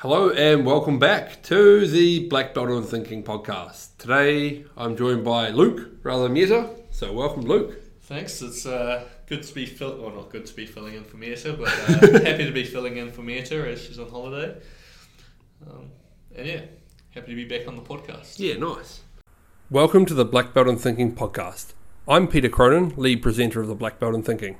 Hello and welcome back to the Black Belt in Thinking podcast. Today I'm joined by Luke rather than Mirta. So welcome, Luke. Thanks. It's uh, good to be fill- well, not good to be filling in for Mirta, but uh, happy to be filling in for Mirta as she's on holiday. Um, and yeah, happy to be back on the podcast. Yeah, nice. Welcome to the Black Belt in Thinking podcast. I'm Peter Cronin, lead presenter of the Black Belt in Thinking.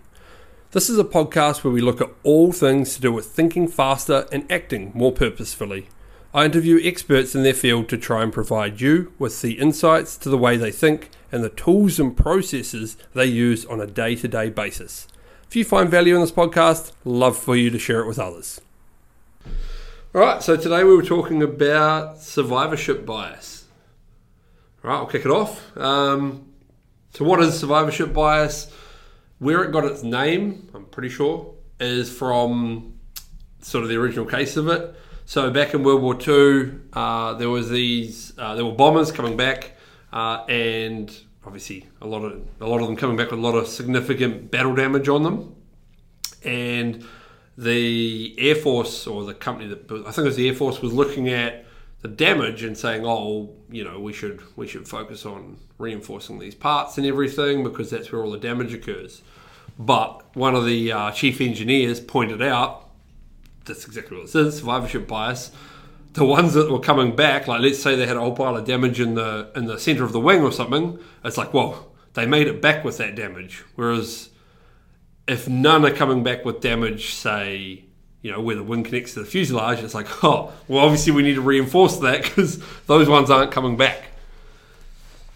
This is a podcast where we look at all things to do with thinking faster and acting more purposefully. I interview experts in their field to try and provide you with the insights to the way they think and the tools and processes they use on a day to day basis. If you find value in this podcast, love for you to share it with others. All right, so today we were talking about survivorship bias. All right, I'll kick it off. Um, so, what is survivorship bias? Where it got its name, I'm pretty sure, is from sort of the original case of it. So back in World War II, uh, there was these uh, there were bombers coming back, uh, and obviously a lot of a lot of them coming back with a lot of significant battle damage on them, and the Air Force or the company that I think it was the Air Force was looking at the damage and saying, oh, you know, we should we should focus on reinforcing these parts and everything because that's where all the damage occurs. But one of the uh, chief engineers pointed out that's exactly what it is survivorship bias. The ones that were coming back, like let's say they had a whole pile of damage in the in the center of the wing or something, it's like, well, they made it back with that damage. Whereas if none are coming back with damage, say you know, where the wing connects to the fuselage, it's like, oh, well, obviously we need to reinforce that because those ones aren't coming back.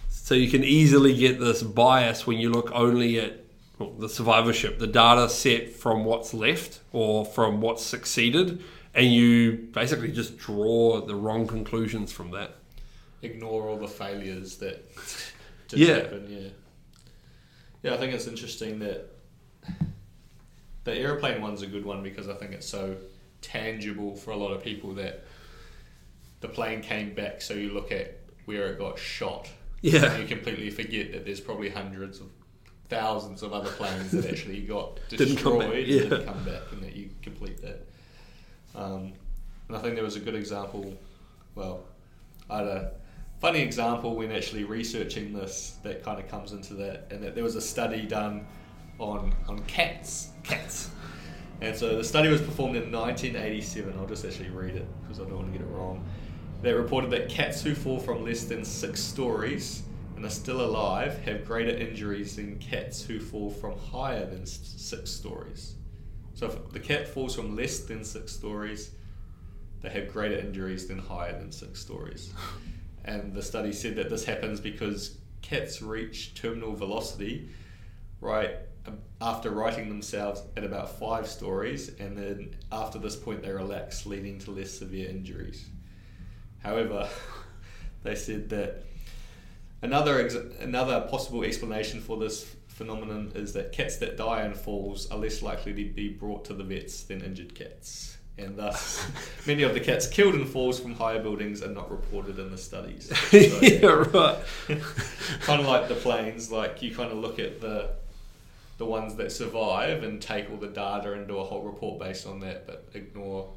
So you can easily get this bias when you look only at well, the survivorship, the data set from what's left or from what's succeeded, and you basically just draw the wrong conclusions from that. Ignore all the failures that Yeah. happen. Yeah. Yeah, I think it's interesting that the airplane one's a good one because I think it's so tangible for a lot of people that the plane came back. So you look at where it got shot. Yeah. And you completely forget that there's probably hundreds of thousands of other planes that actually got Didn't destroyed and yeah. didn't come back, and that you complete that. Um, and I think there was a good example. Well, I had a funny example when actually researching this that kind of comes into that, and that there was a study done on on cats. Cats. And so the study was performed in 1987. I'll just actually read it because I don't want to get it wrong. They reported that cats who fall from less than six stories and are still alive have greater injuries than cats who fall from higher than six stories. So if the cat falls from less than six stories, they have greater injuries than higher than six stories. And the study said that this happens because cats reach terminal velocity right after righting themselves at about five stories, and then after this point they relax, leading to less severe injuries. However, they said that another ex- another possible explanation for this phenomenon is that cats that die in falls are less likely to be brought to the vets than injured cats. And thus, many of the cats killed in falls from higher buildings are not reported in the studies. So, yeah, right. kind of like the planes, like you kind of look at the the ones that survive and take all the data and do a whole report based on that, but ignore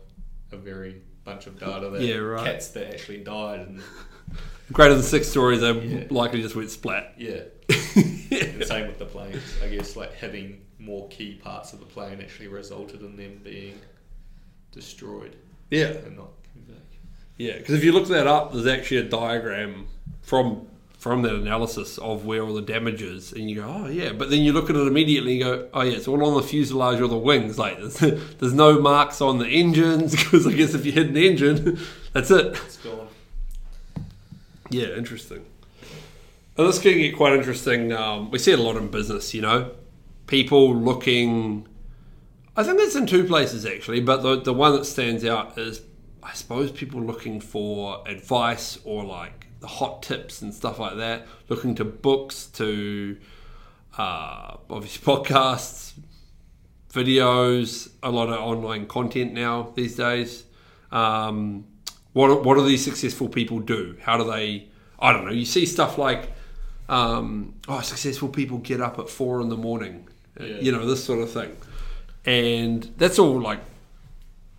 a very bunch of data that Yeah, right. cats that actually died and Greater than six stories, they Yeah. likely just went splat. yeah. and same with the planes. I guess like having more key parts of the plane actually resulted in them being destroyed Yeah. and not coming back. Yeah, because if you look that up, there's actually a diagram from from that analysis of where all the damage is, and you go, oh yeah. But then you look at it immediately and you go, oh yeah, it's all on the fuselage or the wings. Like there's, there's no marks on the engines because I guess if you hit an engine, that's it. It's gone. Yeah, interesting. And this can get quite interesting. Um, we see it a lot in business, you know, people looking. I think it's in two places actually, but the the one that stands out is, I suppose, people looking for advice or like hot tips and stuff like that. Looking to books, to uh, obviously podcasts, videos, a lot of online content now these days. Um, what what do these successful people do? How do they? I don't know. You see stuff like, um, oh, successful people get up at four in the morning. Yeah. You know this sort of thing, and that's all like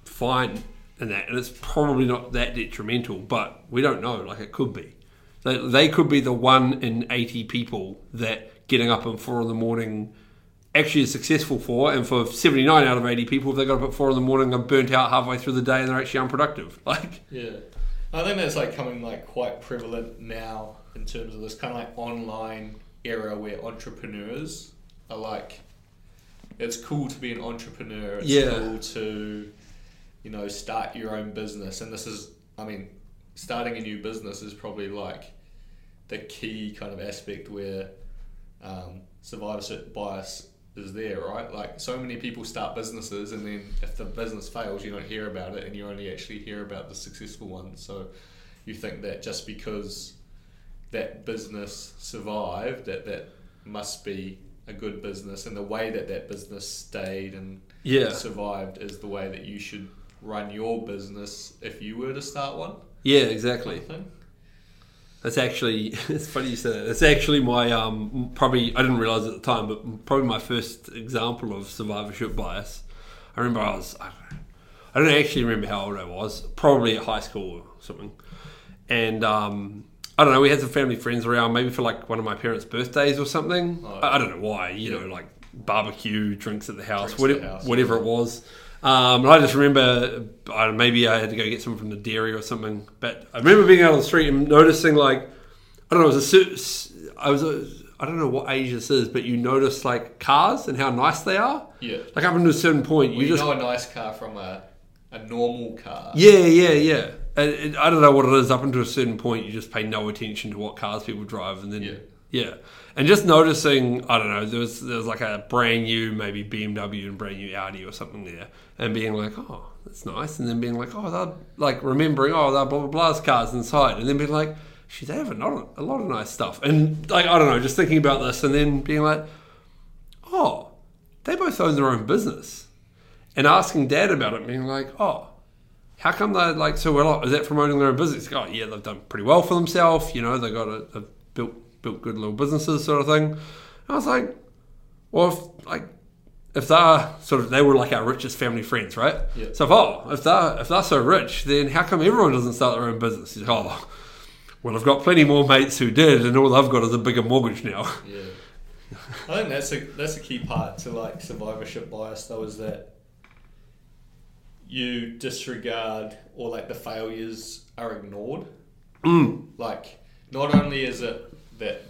fine and that, and it's probably not that detrimental, but we don't know. Like it could be. They, they could be the one in eighty people that getting up at four in the morning actually is successful for, and for seventy nine out of eighty people, if they got up at four in the morning and burnt out halfway through the day, and they're actually unproductive. Like Yeah, I think that's like coming like quite prevalent now in terms of this kind of like online era where entrepreneurs are like, it's cool to be an entrepreneur. It's Yeah. cool to, you know, start your own business, and this is, I mean, starting a new business is probably like the key kind of aspect where um, survivorship bias is there, right? Like so many people start businesses, and then if the business fails, you don't hear about it, and you only actually hear about the successful ones. So you think that just because that business survived, that that must be a good business, and the way that that business stayed and yeah, survived is the way that you should run your business if you were to start one. yeah, kind exactly. of. That's actually it's funny you say that. It's actually my um probably I didn't realize at the time, but probably my first example of survivorship bias. I remember I was I don't, know, I don't actually remember how old I was, probably at high school or something, and um. I don't know. We had some family friends around, maybe for like one of my parents' birthdays or something. Oh, I, I don't know why. You yeah. know, like barbecue, drinks at the house, whatever, the house, whatever yeah. it was. Um, and I just remember, I know, maybe I had to go get some from the dairy or something. But I remember being out on the street and noticing, like, I don't know, it was a, I was, a, I don't know what age this is, but you notice like cars and how nice they are. Yeah. Like up until a certain point, Well, you you just, know a nice car from a, a normal car. yeah, yeah, yeah. And, and I don't know what it is. Up until a certain point, you just pay no attention to what cars people drive, and then Yeah. yeah, and just noticing. I don't know. There was there was like a brand new maybe BMW and brand new Audi or something there, and being like, oh, that's nice, and then being like, oh, they're like remembering, oh, they're blah blah blah's cars inside, and then being like, shit, they have a lot, a lot of nice stuff, and like I don't know, just thinking about this, and then being like, oh, they both own their own business, and asking dad about it, being like, oh how come they're like so well off? Is that from owning their own business? Oh, yeah, they've done pretty well for themselves. You know, they got a, a built built good little businesses, sort of thing. And I was like, well, if, like if they're sort of they were like our richest family friends, right? Yeah. So if oh, if they're if they're so rich, then how come everyone doesn't start their own business? Like, oh, well, I've got plenty more mates who did, and all I've got is a bigger mortgage now. Yeah. I think that's a that's a key part to like survivorship bias though is that you disregard or like the failures are ignored. Mm. Like not only is it that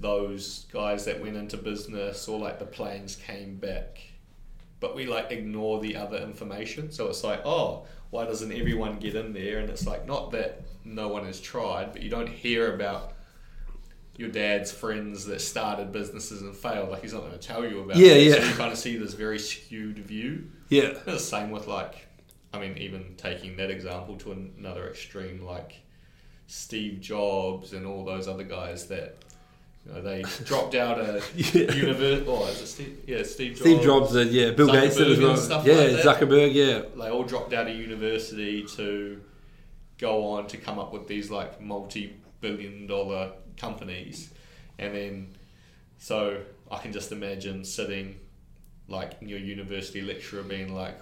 those guys that went into business or like the planes came back, but we like ignore the other information. So it's like, oh, why doesn't everyone get in there? And it's like not that no one has tried, but you don't hear about your dad's friends that started businesses and failed. Like he's not going to tell you about. Yeah, it. yeah. So you kind of see this very skewed view. Yeah, the same with like, I mean, even taking that example to another extreme, like Steve Jobs and all those other guys that, you know, they dropped out of Yeah. university. Oh, is it Steve? Yeah, Steve Jobs. Steve Jobs did, yeah. Bill Gates as well. and stuff Yeah, like that. Zuckerberg, yeah. They all dropped out of university to go on to come up with these like multi-billion-dollar companies, and then so I can just imagine sitting like in your university lecturer being like,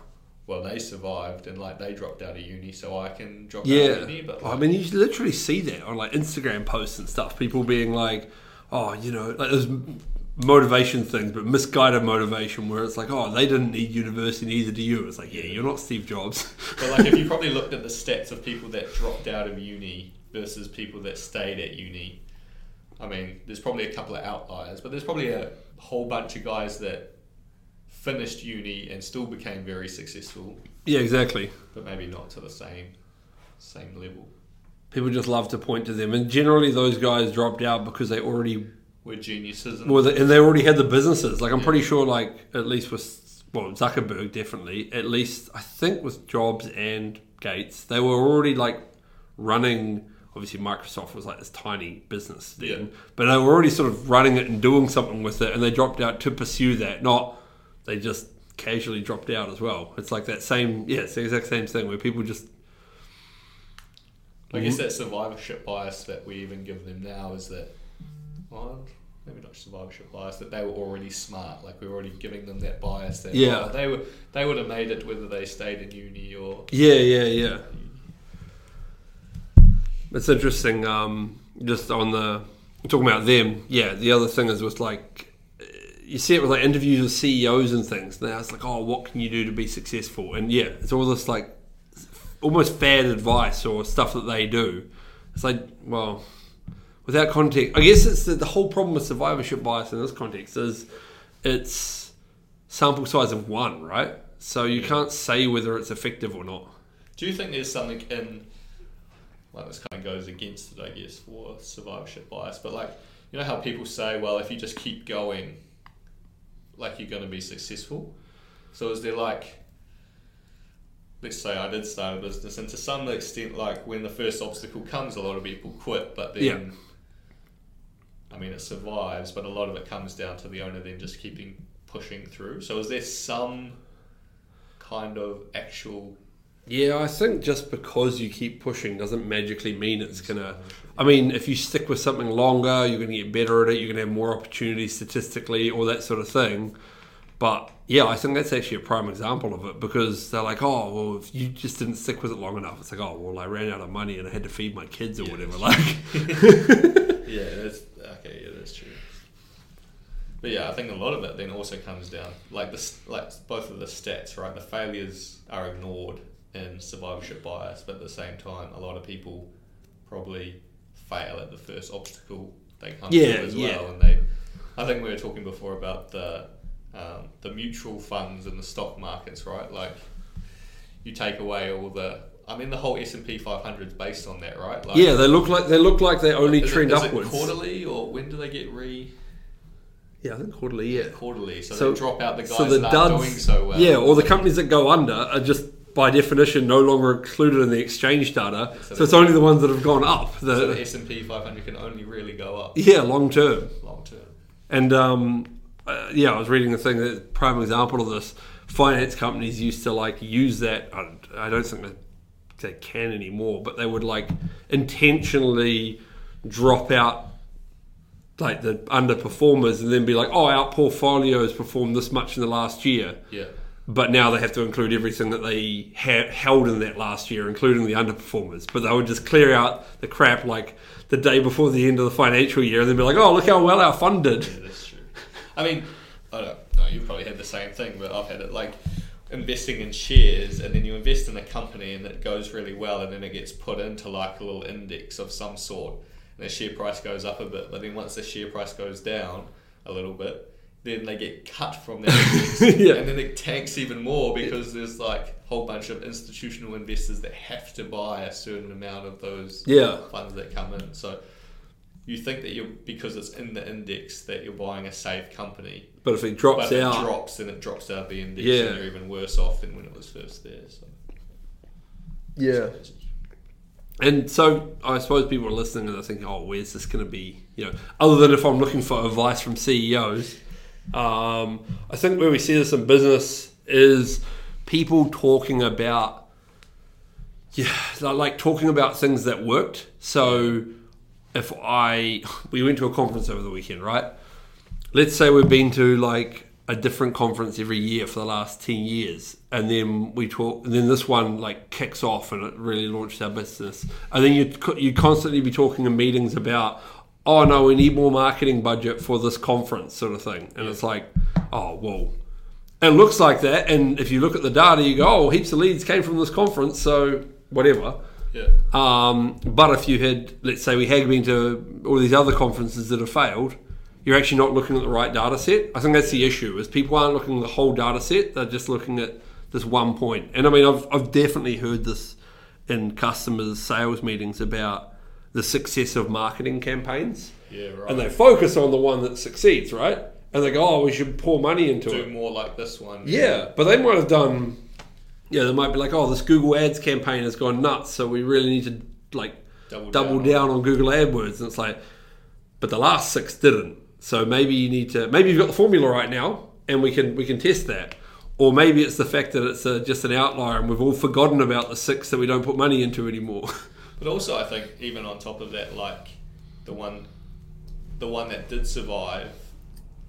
"Well, they survived and like they dropped out of uni, so I can drop out of uni." But I mean, you literally see that on like Instagram posts and stuff. People being like, "Oh, you know, like there's motivation things, but misguided motivation where it's like, oh, they didn't need university, neither do you. It's like, yeah, you're not Steve Jobs. But like, if you probably looked at the stats of people that dropped out of uni versus people that stayed at uni, I mean, there's probably a couple of outliers, but there's probably a whole bunch of guys that finished uni and still became very successful, yeah, exactly. but maybe not to the same same level. People just love to point to them, and generally those guys dropped out because they already We're geniuses. And, well, and they already had the businesses. Like I'm Yeah. pretty sure, like at least with well Zuckerberg, definitely. At least I think with Jobs and Gates, they were already like running. Obviously, Microsoft was like this tiny business then, Yeah. but they were already sort of running it and doing something with it, and they dropped out to pursue that. Not they just casually dropped out as well. It's like that same, yeah, it's the exact same thing where people just I guess that survivorship bias that we even give them now is that, well, maybe not survivorship bias that they were already smart. Like we were already giving them that bias. That Yeah. oh, they were they would have made it whether they stayed in uni or Yeah, yeah, yeah. It's interesting. Um, just on the talking about them. Yeah, the other thing is with like you see it with like interviews with CEOs and things. Now it's like, oh, what can you do to be successful? And yeah, it's all this like almost fad advice or stuff that they do. It's like, well, without context, I guess it's the, the whole problem with survivorship bias in this context is it's sample size of one, right? So you can't say whether it's effective or not. Do you think there's something in like this kind of goes against it, I guess, for survivorship bias? But like, you know how people say, well, if you just keep going, like you're going to be successful. So is there like, let's say I did start a business, and to some extent, like when the first obstacle comes, a lot of people quit, but then. Yeah. I mean, it survives, but a lot of it comes down to the owner then just keeping pushing through. So, is there some kind of actual Yeah, I think just because you keep pushing doesn't magically mean it's gonna. I mean, if you stick with something longer, you're gonna get better at it. You're gonna have more opportunities statistically, all that sort of thing. But yeah, I think that's actually a prime example of it because they're like, oh, well, if you just didn't stick with it long enough, it's like, oh, well, I ran out of money and I had to feed my kids or Yeah, whatever. Like, Yeah, that's okay. Yeah, that's true. But yeah, I think a lot of it then also comes down like this, like both of the stats, right? The failures are ignored in survivorship bias, but at the same time, a lot of people probably fail at the first obstacle they come Yeah, to as yeah. well, and they. I think we were talking before about the um, the mutual funds and the stock markets, right? Like you take away all the. I mean, the whole S and P 500 is based on that, right? Like, yeah, they look like they look like they only is it- trend is it upwards. quarterly or when do they get re Yeah, I think quarterly. Yeah. quarterly? So, So- they drop out the guys so the that aren't duds, doing so well. yeah, or the companies that go under are just by definition no longer included in the exchange data. So So it's only the ones that have gone up. So The, S and P 500 can only really go up yeah, long term. long term. And um, uh, yeah, I was reading a thing that prime example of this. Finance companies used to like use that. I, I don't think they, they can anymore, but they would like intentionally drop out like the underperformers and then be like, oh, our portfolio has performed this much in the last year. Yeah, But now they have to include everything that they ha- held in that last year, including the underperformers. But they would just clear out the crap like the day before the end of the financial year and then be like, oh, look how well our fund did. yeah, that's true. I mean, I don't know. You've probably had the same thing, but I've had it like investing in shares, and then you invest in a company and it goes really well, and then it gets put into like a little index of some sort, and the share price goes up a bit. But then once the share price goes down a little bit, then they get cut from that index, Yeah. and then it tanks even more because there's like a whole bunch of institutional investors that have to buy a certain amount of those Yeah. funds that come in. So you think that you're because it's in the index that you're buying a safe company, But if it drops but if out, it drops, then it drops out of the index, Yeah. and you're even worse off than when it was first there. So yeah. And so I suppose people are listening and they're thinking, oh, where's this going to be? You know, other than if I'm looking for advice from CEOs, um, I think where we see this in business is people talking about, yeah, like talking about things that worked. So if I, we went to a conference over the weekend, right? Let's say we've been to like a different conference every year for the last 10 years and then we talk and then this one like kicks off and it really launched our business and then you you constantly be talking in meetings about oh no we need more marketing budget for this conference sort of thing. And it's like oh well it looks like that. And if you look at the data you go oh heaps of leads came from this conference so whatever. Yeah, um, but if you had, let's say, we had been to all these other conferences that have failed, you're actually not looking at the right data set. I think that's the issue: is people aren't looking at the whole data set; they're just looking at this one point. And I mean, I've I've definitely heard this in customers' sales meetings about the success of marketing campaigns, yeah, right. and they focus on the one that succeeds, right? And they go, "Oh, we should pour money into do it." Do more like this one. Yeah, but they might have done. Yeah, they might be like, "Oh, this Google Ads campaign has gone nuts, so we really need to like double, double down. down on Google AdWords." And it's like, but the last six didn't. So maybe you need to. Maybe you've got the formula right now, and we can we can test that. Or maybe it's the fact that it's a, just an outlier, and we've all forgotten about the six that we don't put money into anymore. But also, I think even on top of that, like the one, the one that did survive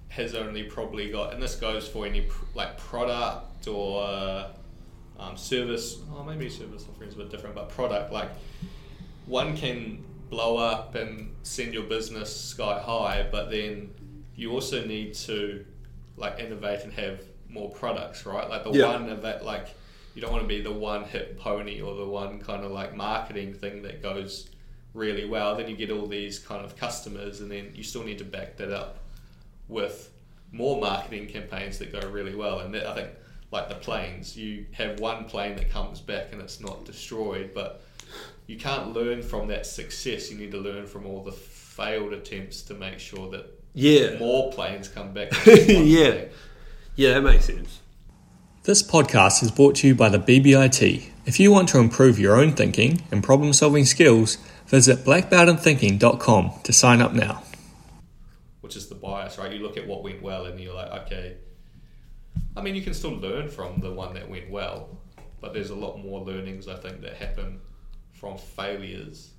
has only probably got, and this goes for any pr- like product or um, service. Oh, maybe service offerings a bit different, but product like one can blow up and send your business sky high, but then you also need to like innovate and have more products, right? Like the Yeah. one of that like you don't want to be the one hit pony or the one kind of like marketing thing that goes really well. Then you get all these kind of customers, and then you still need to back that up with more marketing campaigns that go really well. And that, I think, like the planes, you have one plane that comes back and it's not destroyed, but you can't learn from that success. You need to learn from all the failed attempts to make sure that Yeah. more planes come back. than just one Yeah. plane. Yeah, that makes sense. This podcast is brought to you by the BBIT. If you want to improve your own thinking and problem solving skills, visit blackbeltinthinking.com to sign up now. which is the bias, right? You look at what went well and you're like, okay. I mean, you can still learn from the one that went well, but there's a lot more learnings I think that happen from failures,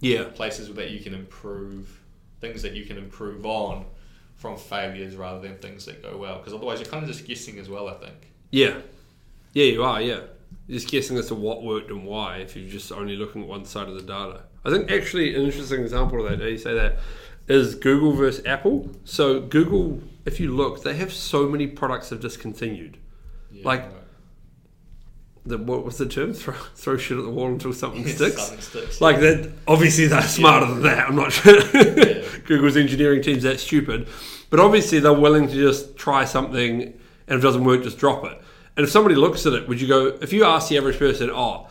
Yeah. places where that you can improve, things that you can improve on from failures rather than things that go well. Because otherwise, you're kind of just guessing as well. I think. Yeah. Yeah, you are, yeah. You're just guessing as to what worked and why if you're just only looking at one side of the data. I think actually an interesting example of that, now you say that, is Google versus Apple. So Google, if you look, they have so many products have discontinued. Yeah, Like- right. The, what was the term? Throw, throw shit at the wall until something sticks. Something sticks. Like that, obviously they're smarter than that. I'm not sure. Yeah. Google's engineering team's that stupid, but obviously they're willing to just try something, and if it doesn't work, just drop it. And if somebody looks at it, would you go? If you ask the average person, "Oh,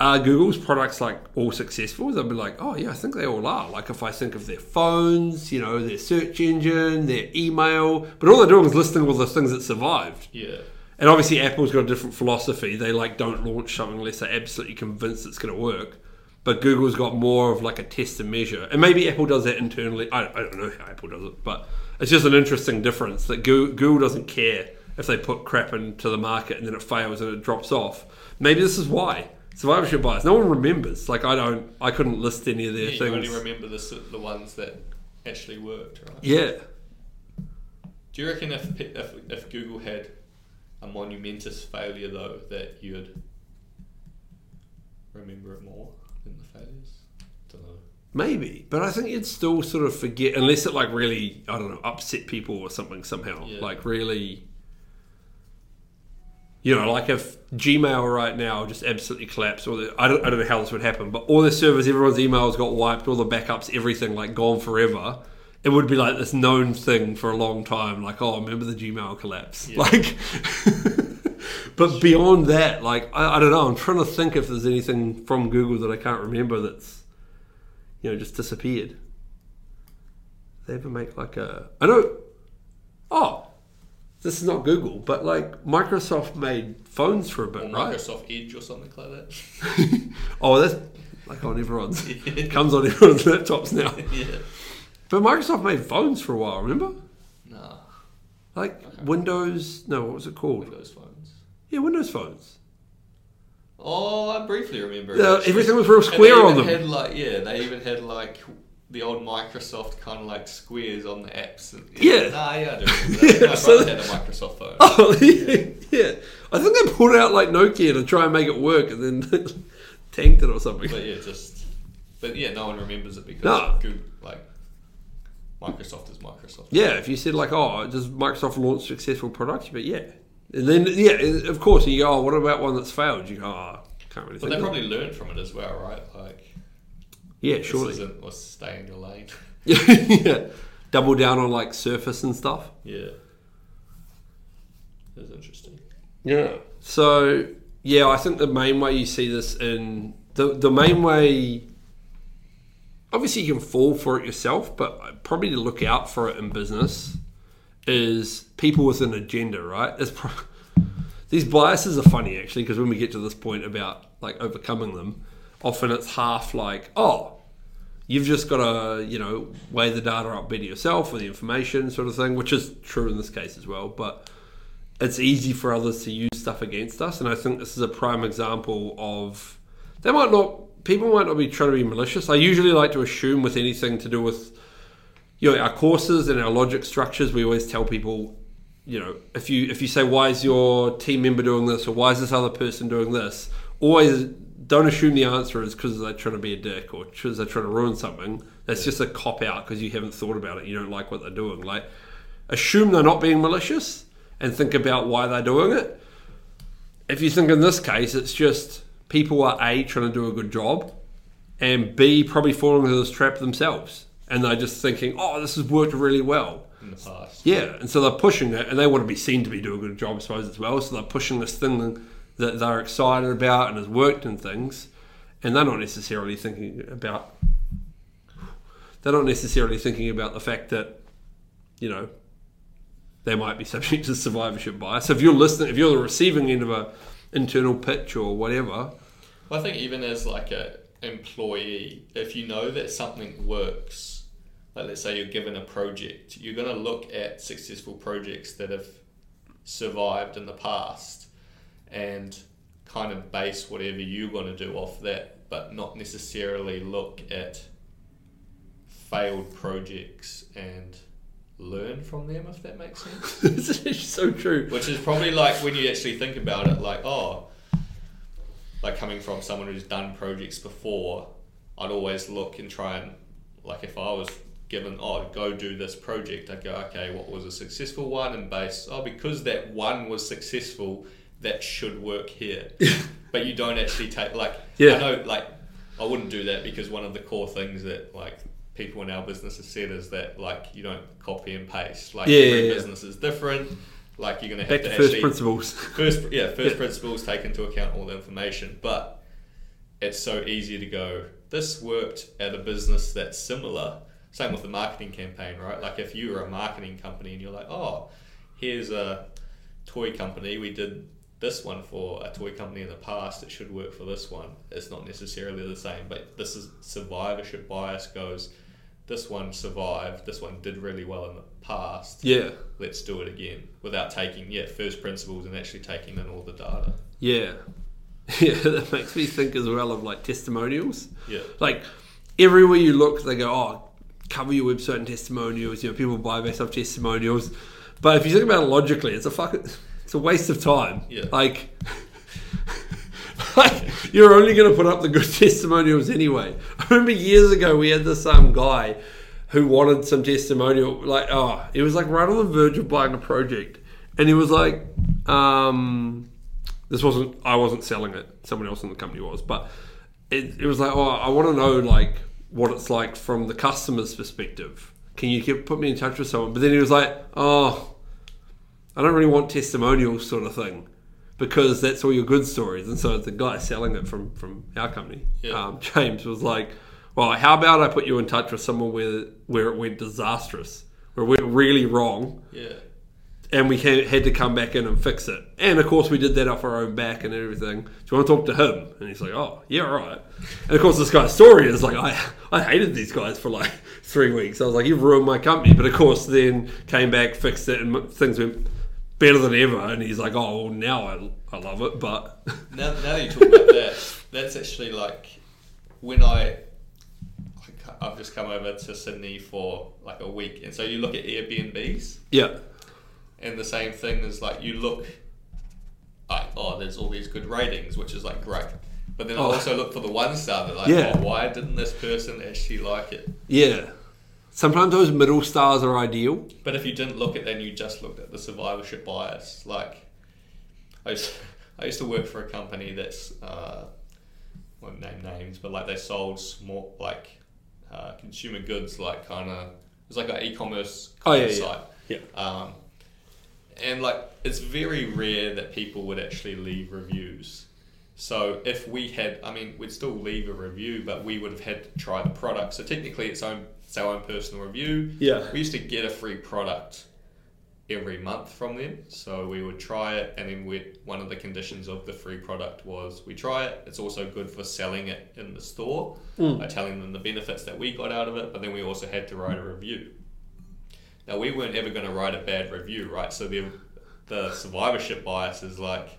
are Google's products like all successful?" They'll be like, "Oh yeah, I think they all are." Like if I think of their phones, you know, their search engine, their email, but all they're doing is listing all the things that survived. yeah. And obviously, Apple's got a different philosophy. They like don't launch something unless they're absolutely convinced it's going to work. But Google's got more of like a test and measure, and maybe Apple does that internally. I, I don't know how Apple does it, but it's just an interesting difference that Goo- Google doesn't care if they put crap into the market and then it fails and it drops off. Maybe this is why survivorship bias. No one remembers. Like I don't. I couldn't list any of their yeah you only remember the the ones that actually worked, right? yeah. Do you reckon if, if if Google had a monumentous failure though that you'd remember it more than the failures? Don't know. Maybe, but I think you'd still sort of forget unless it like really I don't know upset people or something somehow. Yeah. Like really, you know, like if Gmail right now just absolutely collapsed, or the, I don't I don't know how this would happen, but all their servers, everyone's emails got wiped, all the backups, everything like gone forever. It would be like this known thing for a long time, like oh, remember the Gmail collapse, Yeah. like. but beyond that, like I, I don't know, I'm trying to think if there's anything from Google that I can't remember that's you know, just disappeared. They ever make like a? I know. Oh, this is not Google, but like Microsoft made phones for a Or bit, right? Microsoft Edge or something like that. Oh, that's like on everyone's. it comes on everyone's laptops now. yeah. But Microsoft made phones for a while. Remember? No. Like Windows. No, what was it called? Windows phones. Yeah, Windows phones. Oh, I briefly remember. Yeah, everything was real square on them. Had like yeah, they even had like the old Microsoft kind of like squares on the apps. And, Yeah. Nah, yeah, I do. Yeah, My so- brother had a Microsoft phone. Oh yeah, yeah. I think they pulled out like Nokia to try and make it work, and then tanked it or something. But yeah, just but yeah, no one remembers it because No. Google, like Microsoft is Microsoft. Yeah, if you said like, oh, does Microsoft launch successful products? But yeah, and then yeah, of course, you go, oh, what about one that's failed? You go, oh, can't really But think. they probably learned from it as well, right? Like yeah, this surely. isn't was stay in your lane. yeah, double down on like Surface and stuff. yeah, that's interesting. Yeah. So yeah, I think the main way you see this in the the main way. Obviously, you can fall for it yourself, but probably to look out for it in business is people with an agenda, right? It's pro- these biases are funny actually because when we get to this point about like overcoming them, often it's half like, oh, you've just got to you know weigh the data up better yourself or the information sort of thing, which is true in this case as well, but it's easy for others to use stuff against us, and I think this is a prime example of they might not people might not be trying to be malicious. I usually like to assume with anything to do with you know, our courses and our logic structures, we always tell people, you know, if you if you say why is your team member doing this or why is this other person doing this, always don't assume the answer is because they're trying to be a dick or because they're trying to ruin something. That's just a cop out because you haven't thought about it. You don't like what they're doing. Like, assume they're not being malicious and think about why they're doing it. If you think in this case, it's just people are A, trying to do a good job, and B, probably falling into this trap themselves. And they're just thinking, oh, this has worked really well. in the past. Yeah, and so they're pushing it, and they want to be seen to be doing a good job, I suppose, as well. So they're pushing this thing that they're excited about and has worked and things, and they're not necessarily thinking about. They're not necessarily thinking about the fact that, you know, they might be subject to survivorship bias. So if you're listening, if you're the receiving end of a internal pitch or whatever, Well, I think even as like a employee, if you know that something works, like let's say you're given a project, you're going to look at successful projects that have survived in the past and kind of base whatever you want to do off that, but not necessarily look at failed projects and learn from them, if that makes sense. it's so true. Which is probably like when you actually think about it, like, oh, like coming from someone who's done projects before, I'd always look and try and, like, if I was given, oh, go do this project, I'd go, okay, what was a successful one? And base, oh, because that one was successful, that should work here. but you don't actually take, like, Yeah. I know, like, I wouldn't do that because one of the core things that, like, people in our business have said is that, like, you don't copy and paste. Like, Yeah, every yeah, business is different. Like, you're going to have Back to to first actually principles. first yeah first principles take into account all the information but it's so easy to go this worked at a business that's similar same with the marketing campaign right like if you were a marketing company and you're like oh here's a toy company we did this one for a toy company in the past it should work for this one it's not necessarily the same but this is survivorship bias goes this one survived this one did really well in the past Yeah, let's do it again without taking yeah first principles and actually taking in all the data yeah, yeah. That makes me think as well of like testimonials. yeah like everywhere you look, they go, "Oh, cover your website and testimonials." You know, people buy based off testimonials. But if you think about it logically, it's a fucking, it's a waste of time. Yeah. Like, like you're only going to put up the good testimonials anyway. I remember years ago we had this um guy who wanted some testimonial. Like, oh, he was like right on the verge of buying a project, and he was like, um, this wasn't I wasn't selling it. Someone else in the company was, but it, it was like, oh, I want to know like what it's like from the customer's perspective. Can you get, put me in touch with someone? But then he was like, oh, I don't really want testimonials, sort of thing, because that's all your good stories. And so the guy selling it from from our company, Yeah. um, James, was like, well, how about I put you in touch with someone where where it went disastrous, where it went really wrong, yeah and we had to come back in and fix it. And of course, we did that off our own back and everything. Do you want to talk to him? And he's like, "Oh, yeah, right." And of course, this guy's story is like, "I I hated these guys for like three weeks." I was like, "You've ruined my company." But of course, then came back, fixed it, and things went better than ever. And he's like, "Oh, well, now I I love it." But now, now that you talk about that that's actually like when I I've just come over to Sydney for like a week and so you look at Airbnbs yeah, and the same thing is like you look like oh there's all these good ratings which is like great but then I Oh. also look for the one star that like Yeah. oh, why didn't this person actually like it yeah. Sometimes those middle stars are ideal. But if you didn't look at them, you just looked at the survivorship bias, like I used, I used to work for a company that's uh, won't name names, but like they sold small like uh, consumer goods, like kind of it was like an e-commerce Oh, yeah, yeah. site. Yeah. Um, and like it's very rare that people would actually leave reviews. So if we had, I mean, we'd still leave a review, but we would have had to try the product. So technically, it's own it's our own personal review. Yeah. We used to get a free product every month from them. So we would try it, and then we one of the conditions of the free product was we try it. It's also good for selling it in the store hmm. by telling them the benefits that we got out of it. But then we also had to write a review. Now we weren't ever going to write a bad review, right? So the the survivorship bias is like,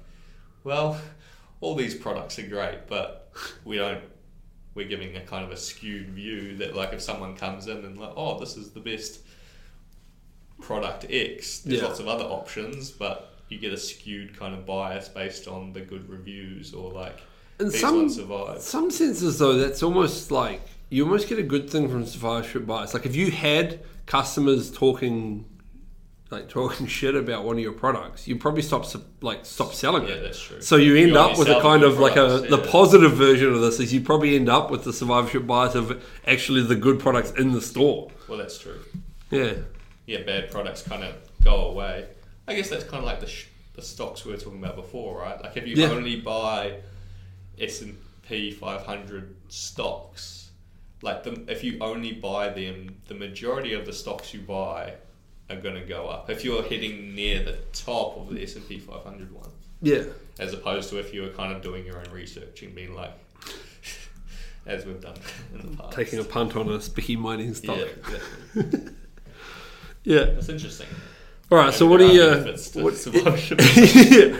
well, all these products are great, but we don't we're giving a kind of a skewed view that like if someone comes in and like oh this is the best product X there's Yeah. lots of other options but you get a skewed kind of bias based on the good reviews or like In some some senses, though, that's almost like you almost get a good thing from survivorship bias. Like if you had customers talking, like talking shit about one of your products, you probably stop like stop selling it. yeah it. that's true So you end You up with a kind of like a products, the positive version of this is you probably end up with the survivorship bias of actually the good products in the store. well that's true Yeah. yeah, bad products kind of go away. I guess that's kind of like the, sh- the stocks we were talking about before, right? Like if you Yeah. only buy S and P 500 stocks, like the, if you only buy them, the majority of the stocks you buy are going to go up. If you're hitting near the top of the S and P 500 one, Yeah. as opposed to if you were kind of doing your own research and being like, as we've done in the past, Taking a punt on a spiky mining stock. yeah, exactly. Yeah. That's interesting. All right. So what do there you? are to what- yeah.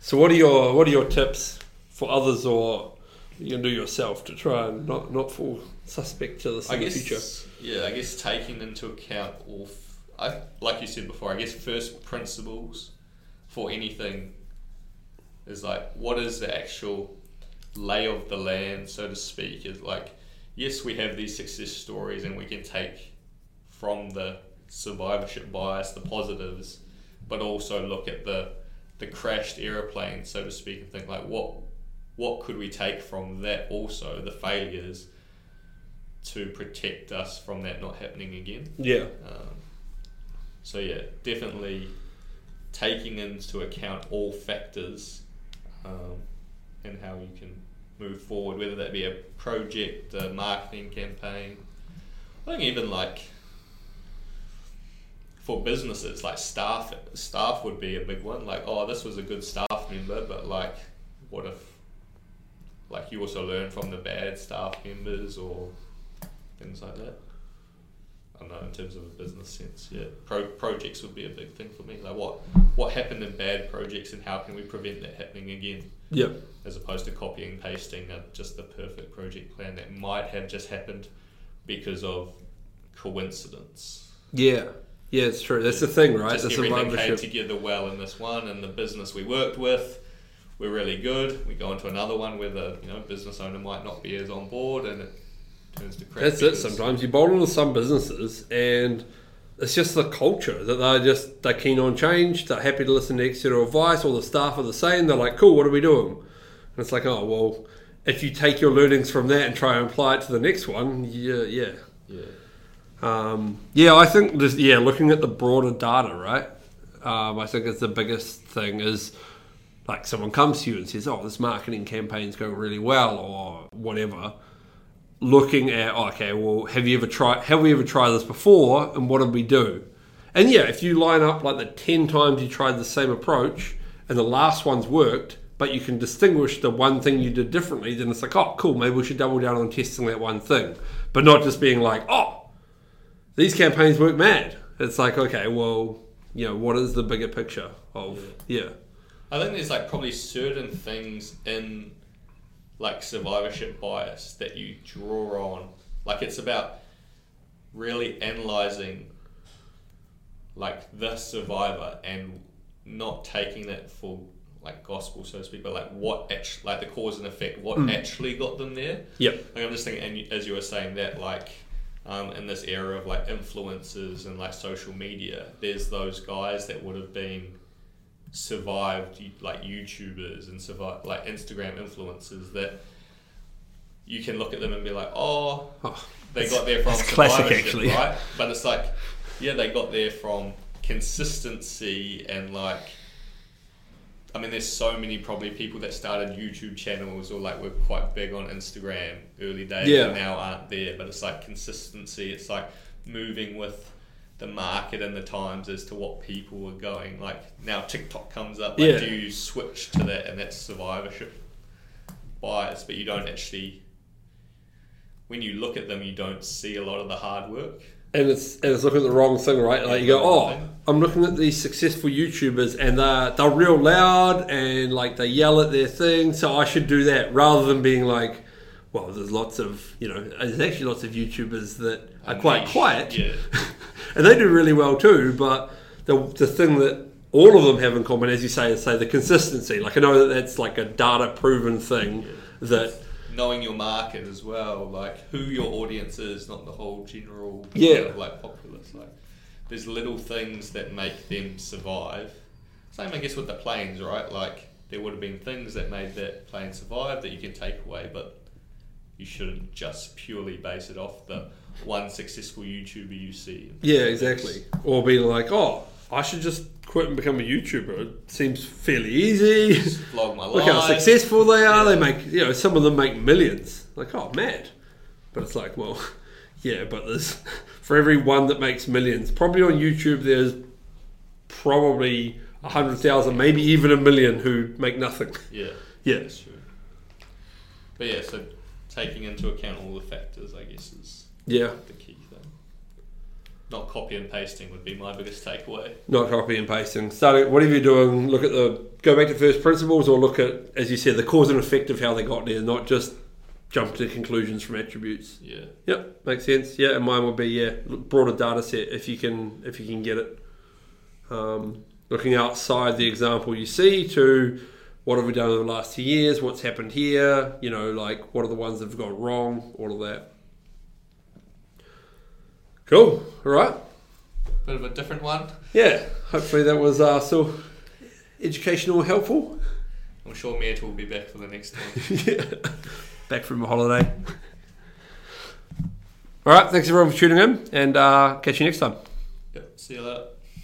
So what are your what are your tips for others or you can do yourself to try and not not fall suspect to this I in the future? yeah, I guess taking into account all, f- I like you said before. I guess first principles for anything is like what is the actual lay of the land, so to speak. Is like yes, we have these success stories, and we can take from the survivorship bias the positives, but also look at the the crashed aeroplane, so to speak, and think like what what could we take from that also the failures to protect us from that not happening again. Yeah. Um, so yeah, definitely taking into account all factors um, and how you can move forward, whether that be a project, a marketing campaign. I think even like for businesses, like staff, staff would be a big one. Like, oh, this was a good staff member, but like, what if, like, you also learn from the bad staff members or things like that. I don't know in terms of a business sense. Yeah, Pro- projects would be a big thing for me. Like, what what happened in bad projects, and how can we prevent that happening again? Yeah. as opposed to copying and pasting a, just the perfect project plan that might have just happened because of coincidence. Yeah. Yeah, it's true. That's the thing, right? Just the everything came together well in this one, and the business we worked with were really good. We go into another one where the you know business owner might not be as on board, and it turns to crap. That's it. Sometimes you bowl into some businesses, and it's just the culture that they're just they're keen on change. They're happy to listen to external advice. All the staff are the same. They're like, "Cool, what are we doing?" And it's like, "Oh, well, if you take your learnings from that and try and apply it to the next one, yeah, yeah." Yeah. Um, yeah, I think just yeah, looking at the broader data, right? Um, I think it's the biggest thing is like someone comes to you and says, "Oh, this marketing campaign's going really well," or whatever. Looking at, oh, okay, well, have you ever tried? Have we ever tried this before? And what did we do? And yeah, if you line up like the ten times you tried the same approach and the last one's worked, but you can distinguish the one thing you did differently, then it's like, oh, cool, maybe we should double down on testing that one thing, but not just being like, oh, these campaigns work mad. It's like, okay, well, you know, what is the bigger picture of yeah, I think there's like probably certain things in like survivorship bias that you draw on. Like it's about really analyzing like the survivor and not taking it for like gospel so to speak, but like what actually like the cause and effect, what actually got them there. yep, Like I'm just thinking, and as you were saying that, like um, in this era of like influencers and like social media, there's those guys that would have been survived, like YouTubers and survive like Instagram influencers that you can look at them and be like, oh, oh, they got there from classic, actually. right? But it's like, yeah, they got there from consistency and like. I mean, there's so many probably people that started YouTube channels or like were quite big on Instagram early days Yeah. and now aren't there. But it's like consistency. It's like moving with the market and the times as to what people are going. Like now TikTok comes up. Like, Yeah. do you switch to that? And that's survivorship bias, but you don't actually when you look at them, you don't see a lot of the hard work. and it's and it's looking at the wrong thing, right? Like you go, oh, I'm looking at these successful YouTubers, and they're they're real loud and like they yell at their thing, so I should do that rather than being like, well, there's lots of you know, there's actually lots of YouTubers that are quite quiet, Yeah. and they do really well too. But the the thing that all of them have in common, as you say, is say the consistency. Like I know that that's like a data proven thing that Knowing your market as well, like who your audience is, not the whole general Yeah. kind of like populace. Like there's little things that make them survive. Same I guess with the planes, right? Like there would have been things that made that plane survive that you can take away, but you shouldn't just purely base it off the one successful YouTuber you see. yeah, exactly, or be like, oh, I should just quit and become a YouTuber. It seems fairly easy. Just vlog my Look life. how successful they are. They make, you know, some of them make millions. Like, oh, mad. But it's like, well, yeah, but there's, for every one that makes millions, probably on YouTube, there's probably a hundred thousand, maybe even a million who make nothing. Yeah. Yeah. That's true. But yeah, so taking into account all the factors, I guess, is Yeah. the key thing. Not copy and pasting would be my biggest takeaway. Not copy and pasting. Starting, whatever you're doing, look at the, go back to first principles or look at, as you said, the cause and effect of how they got there, not just jump to conclusions from attributes. Yeah. Yep, makes sense. Yeah, and mine would be yeah, broader data set if you can if you can get it. Um, looking outside the example you see to what have we done in the last two years? What's happened here? You know, like what are the ones that have gone wrong? All of that. Cool. All right. Bit of a different one. Yeah. Hopefully that was uh, still educational, and helpful. I'm sure Matt will be back for the next one. yeah. Back from a holiday. All right. Thanks everyone for tuning in, and uh, catch you next time. yep. See you later.